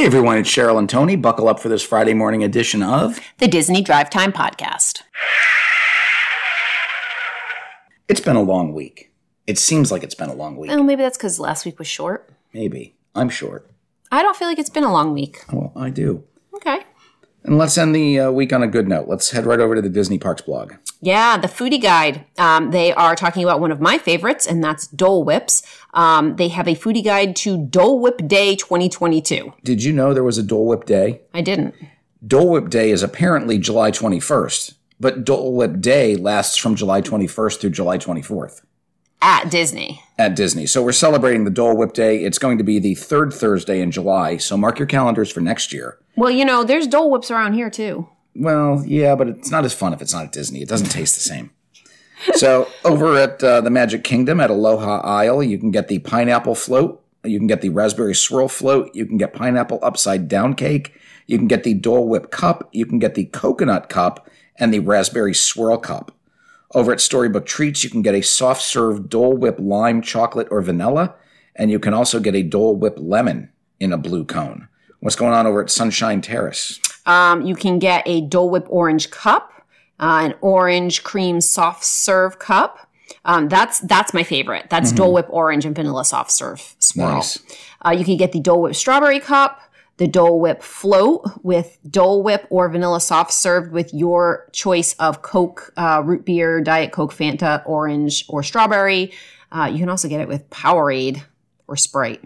Hey everyone, it's Cheryl and Tony. Buckle up for this Friday morning edition of the Disney Drive Time Podcast. It's been a long week. It seems like it's been a long week. Oh, maybe that's because last week was short. Maybe. I'm short. I don't feel like it's been a long week. Well, I do. Okay. And let's end the uh, week on a good note. Let's head right over to the Disney Parks blog. Yeah, the foodie guide. Um, they are talking about one of my favorites, and that's Dole Whips. Um, they have a foodie guide to Dole Whip Day 2022. Did you know there was a Dole Whip Day? I didn't. Dole Whip Day is apparently July 21st, but Dole Whip Day lasts from July 21st through July 24th. At Disney. At Disney. So we're celebrating the Dole Whip Day. It's going to be the third Thursday in July, so mark your calendars for next year. Well, you know, there's Dole Whips around here too. Well, yeah, but it's not as fun if it's not at Disney. It doesn't taste the same. so over at uh, the Magic Kingdom at Aloha Isle, you can get the pineapple float. You can get the raspberry swirl float. You can get pineapple upside down cake. You can get the Dole Whip cup. You can get the coconut cup and the raspberry swirl cup. Over at Storybook Treats, you can get a soft serve Dole Whip lime, chocolate, or vanilla. And you can also get a Dole Whip lemon in a blue cone. What's going on over at Sunshine Terrace? Um, you can get a Dole Whip orange cup, uh, an orange cream soft serve cup. Um, that's that's my favorite. That's mm-hmm. Dole Whip orange and vanilla soft serve swirl. Nice. Uh, you can get the Dole Whip strawberry cup, the Dole Whip float with Dole Whip or vanilla soft served with your choice of Coke, uh, root beer, Diet Coke, Fanta, orange, or strawberry. Uh, you can also get it with Powerade or Sprite.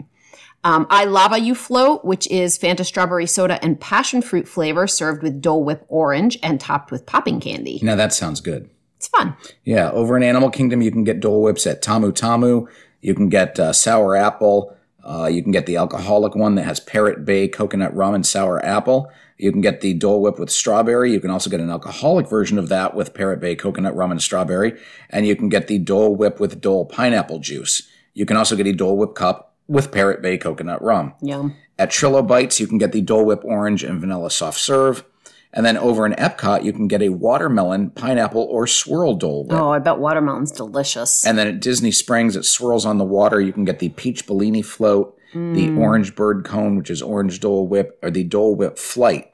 Um, I Lava You Float, which is Fanta strawberry soda and passion fruit flavor served with Dole Whip orange and topped with popping candy. Now that sounds good. It's fun. Yeah, over in Animal Kingdom, you can get Dole Whips at Tamu Tamu. You can get uh, sour apple. Uh, you can get the alcoholic one that has Parrot Bay coconut rum and sour apple. You can get the Dole Whip with strawberry. You can also get an alcoholic version of that with Parrot Bay coconut rum and strawberry. And you can get the Dole Whip with Dole pineapple juice. You can also get a Dole Whip cup with Parrot Bay coconut rum. Yum. At Trilo-Bites, you can get the Dole Whip orange and vanilla soft serve. And then over in Epcot, you can get a watermelon, pineapple, or swirl Dole Whip. Oh, I bet watermelon's delicious. And then at Disney Springs, it swirls on the water. You can get the peach Bellini float, mm. the orange bird cone, which is orange Dole Whip, or the Dole Whip flight.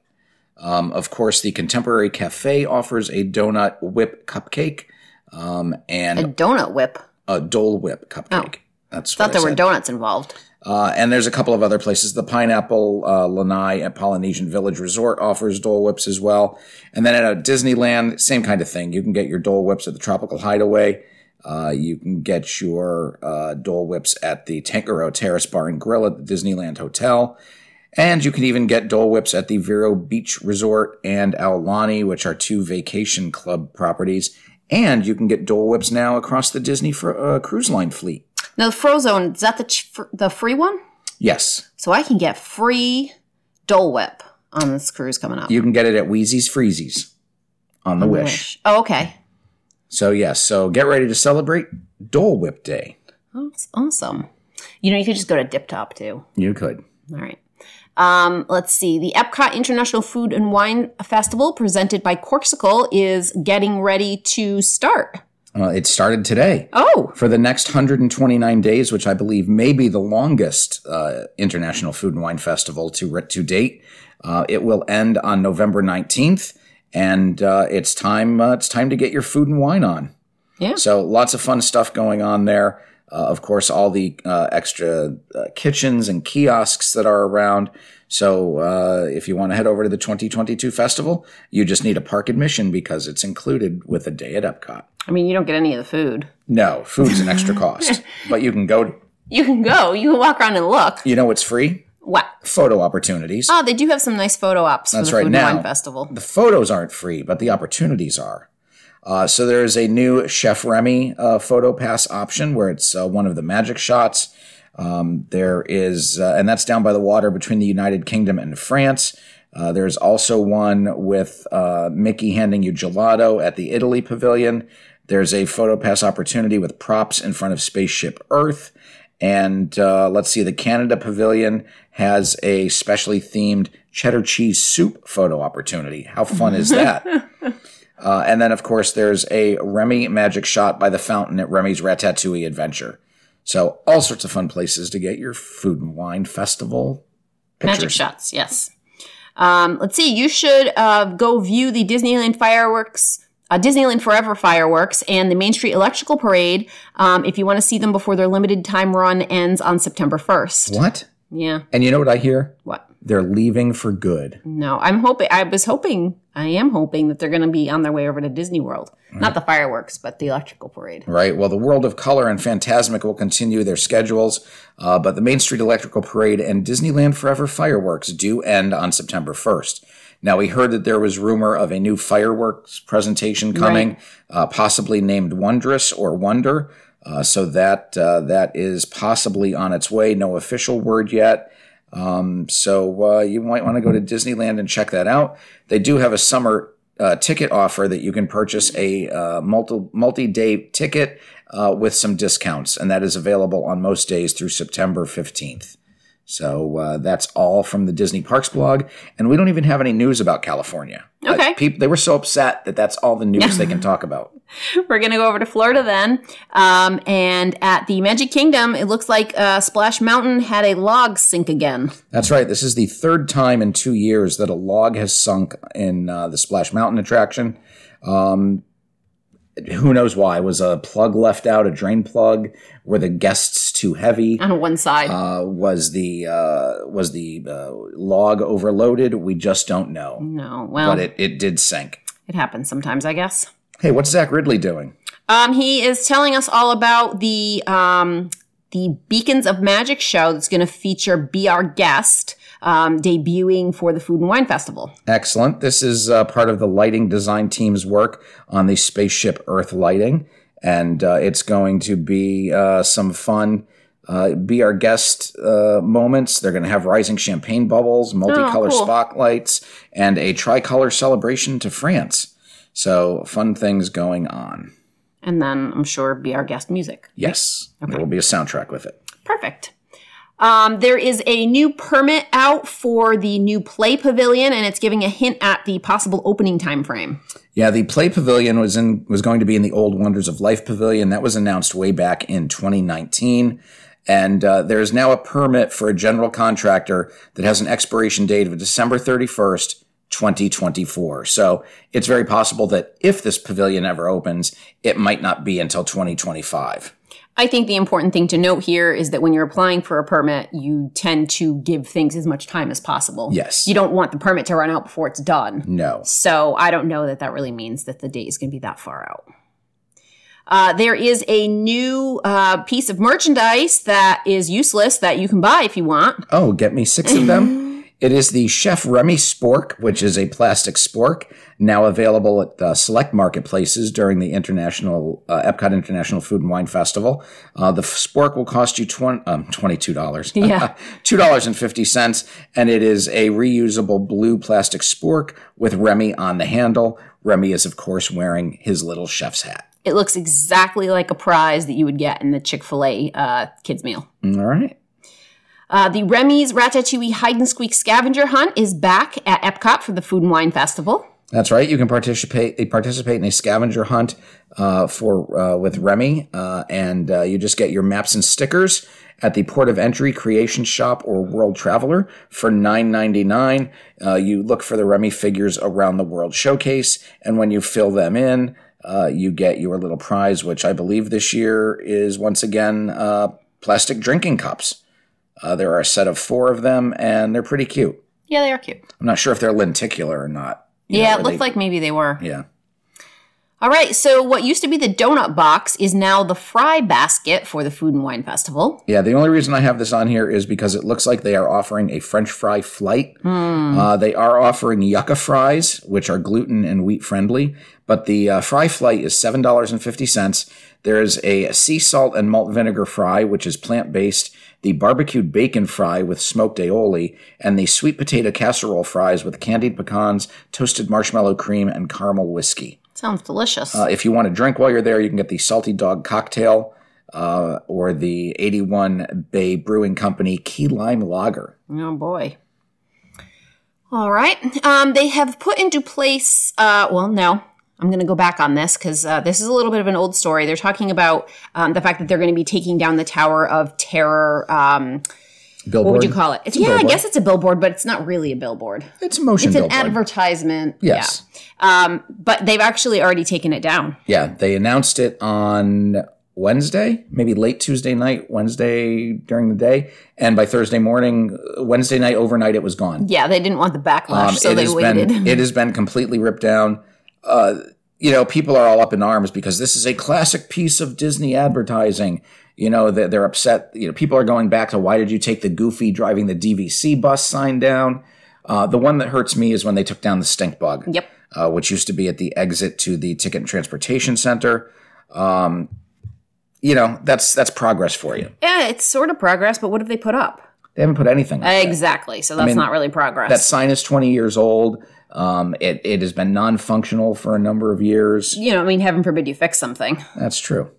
Um, of course, the Contemporary Cafe offers a donut whip cupcake. Um, and a donut whip. A Dole Whip cupcake. Oh. That's thought there were donuts involved. Uh, and there's a couple of other places. The Pineapple uh, Lanai at Polynesian Village Resort offers Dole Whips as well. And then at Disneyland, same kind of thing. You can get your Dole Whips at the Tropical Hideaway. Uh, you can get your uh, Dole Whips at the Tangaroa Terrace Bar and Grill at the Disneyland Hotel. And you can even get Dole Whips at the Vero Beach Resort and Aulani, which are two vacation club properties. And you can get Dole Whips now across the Disney for, uh, cruise line fleet. Now, the Frozone, is that the, ch- the free one? Yes. So I can get free Dole Whip on this cruise coming up. You can get it at Wheezy's Freezies on the Wish. Wish. Oh, okay. So, yes. So get ready to celebrate Dole Whip Day. Oh, that's awesome. You know, you could just go to Dip Top too. You could. All right. Um, let's see. The Epcot International Food and Wine Festival, presented by Corkcicle, is getting ready to start. Uh, it started today. Oh. For the next 129 days, which I believe may be the longest uh, International Food and Wine Festival to, to date. Uh, it will end on November 19th, and uh, it's time uh, it's time to get your food and wine on. Yeah. So lots of fun stuff going on there. Uh, of course, all the extra kitchens and kiosks that are around. So uh, if you want to head over to the 2022 festival, you just need a park admission because it's included with a day at Epcot. I mean, you don't get any of the food. No, food's an extra cost, but you can go. You can go. You can walk around and look. You know what's free? What? Photo opportunities. Oh, they do have some nice photo ops That's for the right. Food now, and Wine Festival. The photos aren't free, but the opportunities are. Uh, so there's a new Chef Remy uh, photo pass option where it's uh, one of the magic shots. Um, there is, uh, and that's down by the water between the United Kingdom and France. Uh, there's also one with uh, Mickey handing you gelato at the Italy Pavilion. There's a photo pass opportunity with props in front of Spaceship Earth. And uh, let's see, the Canada Pavilion has a specially themed cheddar cheese soup photo opportunity. How fun is that? Uh, and then, of course, there's a Remy magic shot by the fountain at Remy's Ratatouille Adventure. So all sorts of fun places to get your food and wine festival pictures. Magic shots, yes. Um, let's see. You should uh, go view the Disneyland fireworks, uh, Disneyland Forever fireworks, and the Main Street Electrical Parade um, if you want to see them before their limited time run ends on September first. What? Yeah. And you know what I hear? What? They're leaving for good. No, I'm hoping. I was hoping. I am hoping that they're going to be on their way over to Disney World. Not the fireworks, but the electrical parade. Right. Well, the World of Color and Fantasmic will continue their schedules, uh, but the Main Street Electrical Parade and Disneyland Forever fireworks do end on September 1st. Now, we heard that there was rumor of a new fireworks presentation coming, uh, possibly named Wondrous or Wonder. Uh, so that uh, that is possibly on its way. No official word yet. Um, so uh, you might want to go to Disneyland and check that out. They do have a summer uh, ticket offer that you can purchase a uh, multi multi day ticket uh, with some discounts, and that is available on most days through September fifteenth. So uh, that's all from the Disney Parks blog, and we don't even have any news about California. Okay. people they were so upset that that's all the news they can talk about. We're going to go over to Florida then. Um, and at the Magic Kingdom, it looks like uh, Splash Mountain had a log sink again. That's right. This is the third time in two years that a log has sunk in uh, the Splash Mountain attraction. Um, who knows why? Was a plug left out, a drain plug? Were the guests too heavy? On one side. Uh, was the uh, was the uh, log overloaded? We just don't know. no, well, But it, it, it did sink. It happens sometimes, I guess. Hey, what's Zach Riddley doing? Um, he is telling us all about the um, the Beacons of Magic show that's going to feature Be Our Guest, um, debuting for the Food and Wine Festival. Excellent. This is uh, part of the lighting design team's work on the spaceship Earth lighting, and uh, it's going to be uh, some fun. Uh, be our guest uh, moments. They're going to have rising champagne bubbles, multicolor cool. spotlights, and a tricolor celebration to France. So fun things going on. And then I'm sure Be Our Guest music. Yes, there will be a soundtrack with it. Perfect. Um, there is a new permit out for the new play pavilion, and it's giving a hint at the possible opening time frame. Yeah, the Play Pavilion was in was going to be in the Old Wonders of Life Pavilion. That was announced way back in 2019, and uh, there is now a permit for a general contractor that has an expiration date of December 31st, 2024. So it's very possible that if this pavilion ever opens, it might not be until 2025. I think the important thing to note here is that when you're applying for a permit, you tend to give things as much time as possible. Yes. You don't want the permit to run out before it's done. No. So I don't know that that really means that the date is going to be that far out. Uh, there is a new uh, piece of merchandise that is useless that you can buy if you want. Oh, get me six of them. It is the Chef Remy Spork, which is a plastic spork, now available at uh, select marketplaces during the International uh, Epcot International Food and Wine Festival. Uh, the spork will cost you twen- um, twenty-two dollars, Yeah. two dollars and fifty cents, and it is a reusable blue plastic spork with Remy on the handle. Remy is, of course, wearing his little chef's hat. It looks exactly like a prize that you would get in the Chick fil A uh, kids' meal. All right. Uh, the Remy's Ratatouille Hide and Squeak Scavenger Hunt is back at Epcot for the Food and Wine Festival. That's right. You can participate eh, participate in a scavenger hunt uh, for uh, with Remy, uh, and uh, you just get your maps and stickers at the port of entry, Creation Shop, or World Traveler for nine ninety nine. Uh, you look for the Remy figures around the World Showcase, and when you fill them in, uh, you get your little prize, which I believe this year is once again uh, plastic drinking cups. Uh, there are a set of four of them, and they're pretty cute. Yeah, they are cute. I'm not sure if they're lenticular or not. You Yeah, or it looked they- like maybe they were. yeah. All right, so what used to be the donut box is now the fry basket for the Food and Wine Festival. Yeah, the only reason I have this on here is because it looks like they are offering a French fry flight. Uh, they are offering yucca fries, which are gluten and wheat friendly, but the uh, fry flight is seven dollars and fifty cents. There is a sea salt and malt vinegar fry, which is plant based. The barbecued bacon fry with smoked aioli, and the sweet potato casserole fries with candied pecans, toasted marshmallow cream, and caramel whiskey. Sounds delicious. Uh, if you want to drink while you're there, you can get the Salty Dog Cocktail uh, or the 81 Bay Brewing Company Key Lime Lager. oh boy. All right. Um, they have put into place. Uh, well, no, I'm going to go back on this because uh, this is a little bit of an old story. They're talking about um, the fact that they're going to be taking down the Tower of Terror. Um, Billboard. what would you call it? It's, yeah, I guess it's a billboard, but it's not really a billboard. It's a motion It's an billboard. advertisement. Yes. Yeah. Um, but they've actually already taken it down. Yeah, they announced it on Wednesday, maybe late Tuesday night, Wednesday during the day, and by Thursday morning, Wednesday night overnight, it was gone. Yeah, they didn't want the backlash, Um, so they waited. Been, it has been completely ripped down. Uh, you know, people are all up in arms because this is a classic piece of Disney advertising. You know, they're, they're upset. You know, people are going back to why did you take the Goofy driving the DVC bus sign down? Uh, the one that hurts me is when they took down the stink bug, Yep. uh, which used to be at the exit to the Ticket and Transportation Center. Um, you know, that's that's progress for you. Yeah, it's sort of progress, but what have they put up? They haven't put anything. up. Exactly. So that's mean, not really progress. That sign is 20 years old. Um, it, it has been non functional for a number of years. you know, I mean, heaven forbid you fix something. That's true.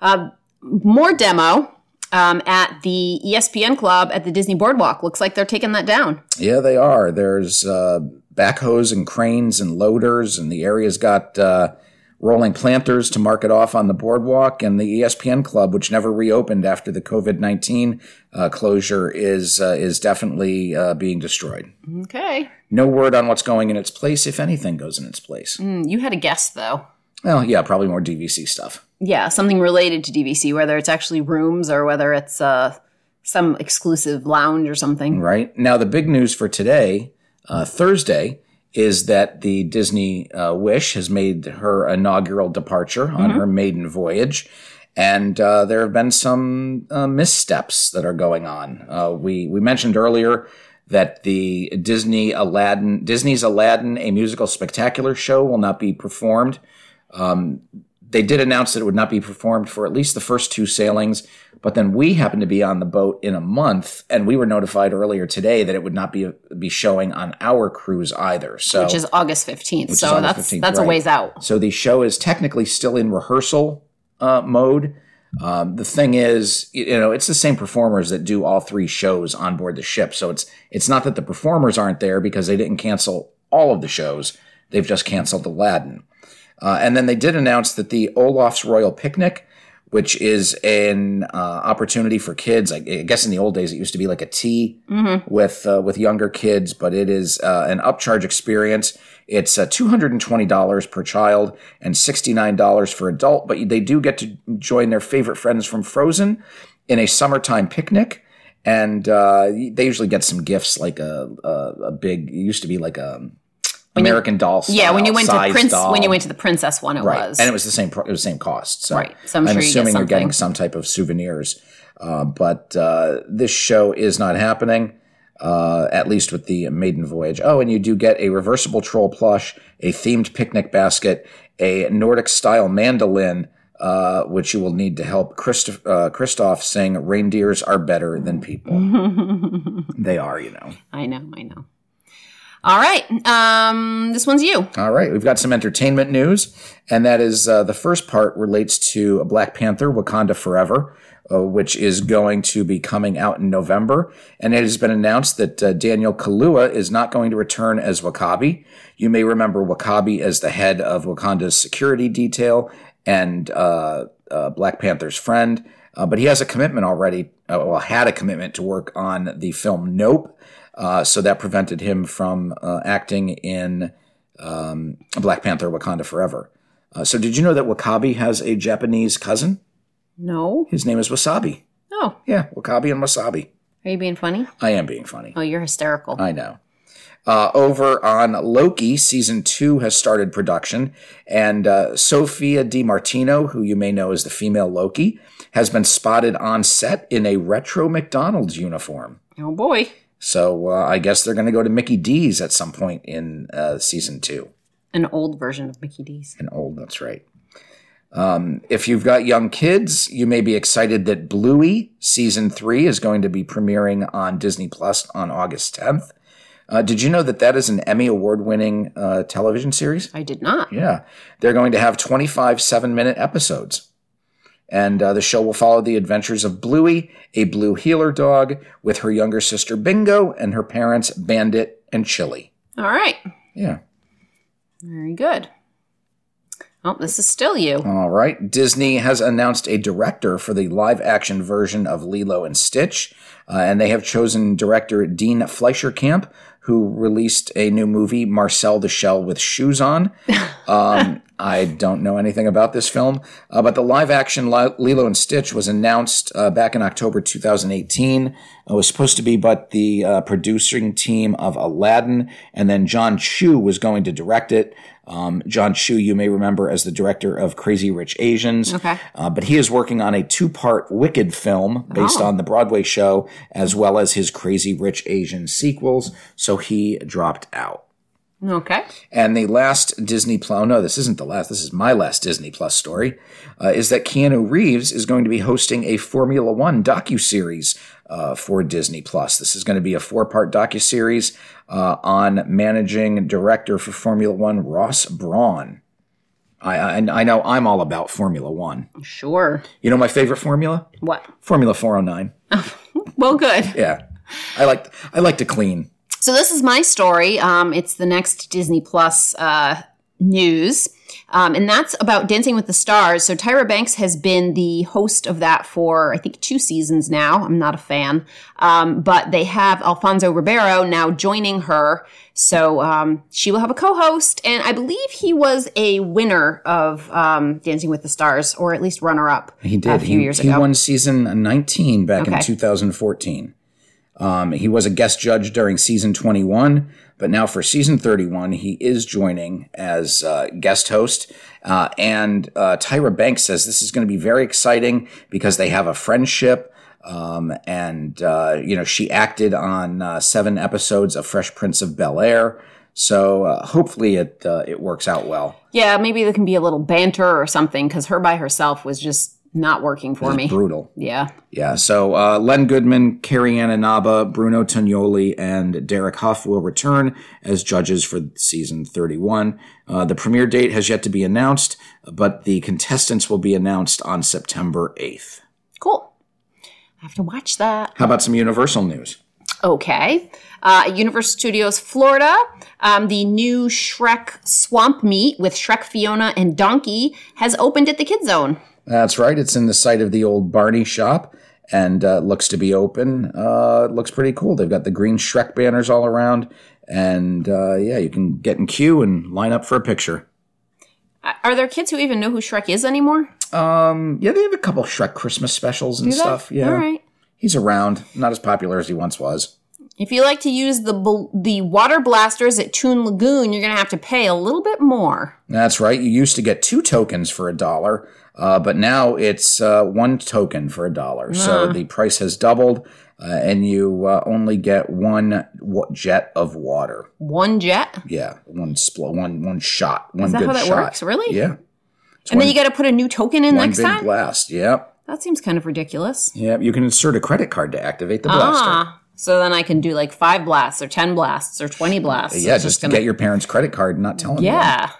Uh, More demo um, at the ESPN Club at the Disney Boardwalk. Looks like they're taking that down. Yeah, they are. There's uh, backhoes and cranes and loaders, and the area's got uh, rolling planters to mark it off on the boardwalk. And the ESPN Club, which never reopened after the COVID 19 uh, closure, is, uh, is definitely uh, being destroyed. Okay. No word on what's going in its place, if anything goes in its place. Mm, You had a guess, though. Well, yeah, probably more DVC stuff. Yeah, something related to DVC, whether it's actually rooms or whether it's uh, some exclusive lounge or something. right? Now, the big news for today, uh, Thursday, is that the Disney uh, Wish has made her inaugural departure on her maiden voyage. And uh, there have been some uh, missteps that are going on. Uh, we we mentioned earlier that the Disney Aladdin Disney's Aladdin, a musical spectacular show, will not be performed. Um, they did announce that it would not be performed for at least the first two sailings, but then we happened to be on the boat in a month, and we were notified earlier today that it would not be be showing on our cruise either. So, Which is August 15th. So August that's 15th, that's a ways out. so the show is technically still in rehearsal uh, mode. Um, the thing is, you know, it's the same performers that do all three shows on board the ship. So it's it's not that the performers aren't there because they didn't cancel all of the shows; they've just canceled Aladdin. Uh, and then they did announce that the Olaf's Royal Picnic, which is an uh, opportunity for kids, I, I guess in the old days it used to be like a tea with uh, with younger kids, but it is uh, an upcharge experience. It's uh, two hundred and twenty dollars per child and sixty nine dollars for adult, but they do get to join their favorite friends from Frozen in a summertime picnic. And uh, they usually get some gifts like a, a, a big. It used to be like a American Doll. Yeah, when you went to Prince, doll. when you went to the Princess one, it Right, was. and it was the same. It was the same cost. So Right. So I'm I'm sure you get assuming you're getting some type of souvenirs. Uh, but uh, this show is not happening, uh, at least with the maiden voyage. Oh, and you do get a reversible troll plush, a themed picnic basket, a Nordic style mandolin, uh, which you will need to help Kristoff, uh, Kristoff sing "Reindeers are better than people." they are, you know. I know, I know. All right, um, this one's you. All right, we've got some entertainment news, and that is uh, the first part relates to Black Panther: Wakanda Forever, uh, which is going to be coming out in November. And it has been announced that uh, Daniel Kaluuya is not going to return as Wakabi. You may remember Wakabi as the head of Wakanda's security detail and uh, uh, Black Panther's friend. Uh, but he has a commitment already, well, had a commitment to work on the film Nope. Uh, so that prevented him from uh, acting in um, Black Panther Wakanda Forever. Uh, so did you know that Wakabi has a Japanese cousin? No. His name is Wasabi. Oh, Yeah, Wakabi and Wasabi. are you being funny? I am being funny. Oh, you're hysterical. I know. Uh, over on Loki, season two has started production, and uh, Sophia Di Martino, who you may know as the female Loki, has been spotted on set in a retro McDonald's uniform. oh boy, So uh, I guess they're going to go to Mickey D's at some point in uh, season two. an old version of Mickey D's. An old, that's right. Um, if you've got young kids, you may be excited that Bluey season three is going to be premiering on Disney Plus on August 10th. Uh, did you know that that is an Emmy award winning uh, television series? I did not. Yeah. They're going to have 25 seven minute episodes. And uh, the show will follow the adventures of Bluey, a blue heeler dog, with her younger sister Bingo and her parents Bandit and Chili. All right, Yeah. very good. Oh, this is still you. All right. Disney has announced a director for the live action version of Lilo and Stitch, uh, and they have chosen director Dean Fleischer Camp, who released a new movie, Marcel the Shell with Shoes On. Um, I don't know anything about this film, uh, but the live action Lilo and Stitch was announced uh, back in October 2018. It was supposed to be but the uh, producing team of Aladdin, and then Jon Chu was going to direct it. Um, Jon Chu, you may remember as the director of Crazy Rich Asians. Okay. Uh, but he is working on a two part Wicked film based Oh. on the Broadway show, as well as his Crazy Rich Asian sequels. So he dropped out. Okay. And the last Disney Plus, oh no, this isn't the last, this is my last Disney Plus story, uh, is that Keanu Reeves is going to be hosting a Formula One docuseries uh, for Disney Plus. This is going to be a four part docuseries uh, on managing director for Formula One, Ross Brawn. I, I, I know I'm all about Formula One. Sure. You know my favorite formula? What? Formula 409. Well, good. Yeah. I like I like to clean. So this is my story. Um, it's the next Disney Plus uh, news. Um, and that's about Dancing with the Stars. So Tyra Banks has been the host of that for, I think, two seasons now. I'm not a fan. Um, but they have Alfonso Ribeiro now joining her. So um, she will have a co host. And I believe he was a winner of um, Dancing with the Stars, or at least runner up He did. a few he, years he ago. won season 19 back in 2014. Um, he was a guest judge during season 21, but now for season 31, he is joining as uh, guest host. Uh, and uh, Tyra Banks says this is going to be very exciting because they have a friendship. Um, and, uh, you know, she acted on uh, seven episodes of Fresh Prince of Bel Air. So uh, hopefully it, uh, it works out well. Yeah, maybe there can be a little banter or something because her by herself was just not working for me. Brutal. Yeah. Yeah, so uh, Len Goodman, Carrie Ann Inaba, Bruno Tonioli, and Derek Hough will return as judges for season 31. Uh, the premiere date has yet to be announced, but the contestants will be announced on September 8th. Cool. I have to watch that. How about some Universal news? Okay. Uh, Universal Studios Florida, um, the new Shrek Swamp Meet with Shrek, Fiona, and Donkey has opened at the Kid Zone. That's right, it's in the site of the old Barney shop and uh, looks to be open. Uh, it looks pretty cool. They've got the green Shrek banners all around, and uh, yeah, you can get in queue and line up for a picture. Are there kids who even know who Shrek is anymore? Um, yeah, they have a couple Shrek Christmas specials and stuff. Yeah, All right. he's around, not as popular as he once was. If you like to use the bl- the water blasters at Toon Lagoon, you're going to have to pay a little bit more. That's right. You used to get two tokens for a dollar, uh, but now it's uh, one token for a dollar. So the price has doubled, uh, and you uh, only get one wa- jet of water. One jet. Yeah, one spl- one one shot, one Is that good how that shot. works? Really? Yeah, and then you got to put a new token in one next big time. blast. Yep, that seems kind of ridiculous. yep. You can insert a credit card to activate the blaster. Ah, so then I can do like five blasts or ten blasts or twenty blasts. yeah, It's just, gonna- get your parents' credit card and not tell them. Yeah.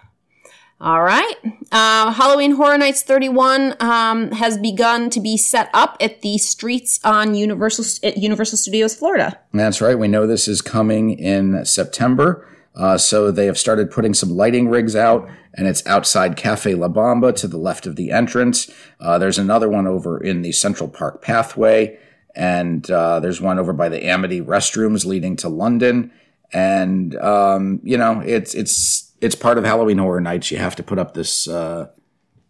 All right. Um, Halloween Horror Nights 31 um, has begun to be set up at the streets on Universal at Universal Studios Florida. That's right. We know this is coming in September. Uh, so they have started putting some lighting rigs out, and it's outside Cafe La Bamba to the left of the entrance. Uh, there's another one over in the Central Park pathway, and uh, there's one over by the Amity restrooms leading to London. And um, you know, it's it's it's part of Halloween Horror Nights. You have to put up this uh,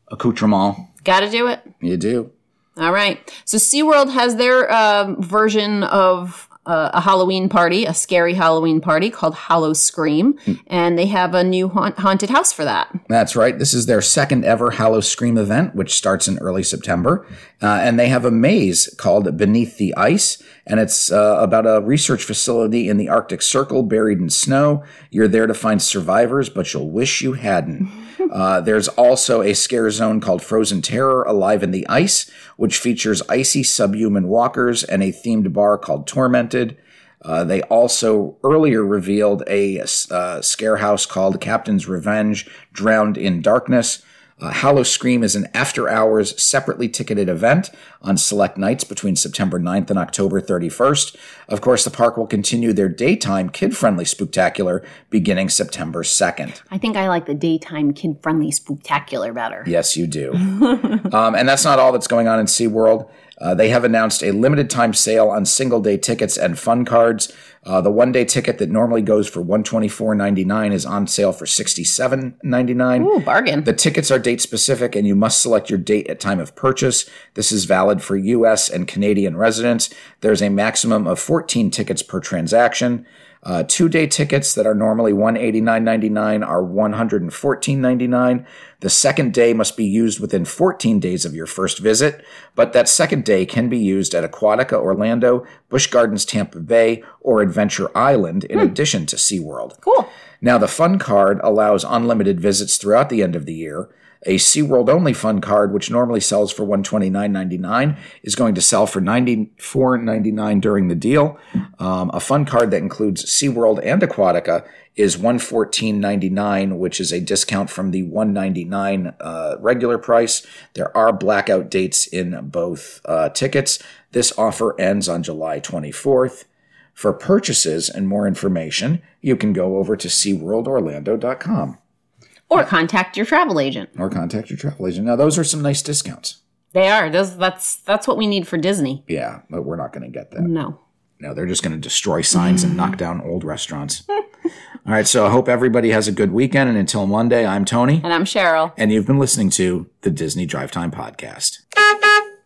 accoutrement. Got to do it. You do. All right. So SeaWorld has their um, version of uh, a Halloween party, a scary Halloween party called Hallow Scream, and they have a new haunt- haunted house for that. That's right. This is their second ever Hallow Scream event, which starts in early September. Uh, and they have a maze called Beneath the Ice. And it's uh, about a research facility in the Arctic Circle buried in snow. You're there to find survivors, but you'll wish you hadn't. Uh, there's also a scare zone called Frozen Terror Alive in the Ice, which features icy subhuman walkers and a themed bar called Tormented. Uh, they also earlier revealed a uh, scare house called Captain's Revenge Drowned in Darkness. Uh, Hallow Scream is an after hours, separately ticketed event on select nights between September 9th and October 31st. Of course, the park will continue their daytime kid friendly spectacular beginning September 2nd. I think I like the daytime kid friendly spectacular better. Yes, you do. um, and that's not all that's going on in SeaWorld. Uh, they have announced a limited time sale on single day tickets and fun cards. Uh, the one day ticket that normally goes for $124.99 is on sale for $67.99. Ooh, bargain. The tickets are date specific and you must select your date at time of purchase. This is valid for US and Canadian residents. There's a maximum of 14 tickets per transaction. Uh, two day tickets that are normally $189.99 are $114.99. The second day must be used within 14 days of your first visit, but that second day can be used at Aquatica Orlando, Busch Gardens Tampa Bay, or Adventure Island in addition to SeaWorld. cool. Now, the Fun Card allows unlimited visits throughout the end of the year. A SeaWorld only Fun Card, which normally sells for $129.99, is going to sell for $94.99 during the deal. Um, a Fun Card that includes SeaWorld and Aquatica is $114.99, which is a discount from the 199 uh, regular price. There are blackout dates in both uh, tickets. This offer ends on July 24th. For purchases and more information, you can go over to SeaWorldOrlando.com Or contact your travel agent. or contact your travel agent. Now, those are some nice discounts. They are. Those, that's that's what we need for Disney. Yeah, but we're not going to get that. No. No, they're just going to destroy signs and knock down old restaurants. All right, so I hope everybody has a good weekend. And until Monday, I'm Tony, And I'm Cheryl. and you've been listening to the Disney Drive Time Podcast.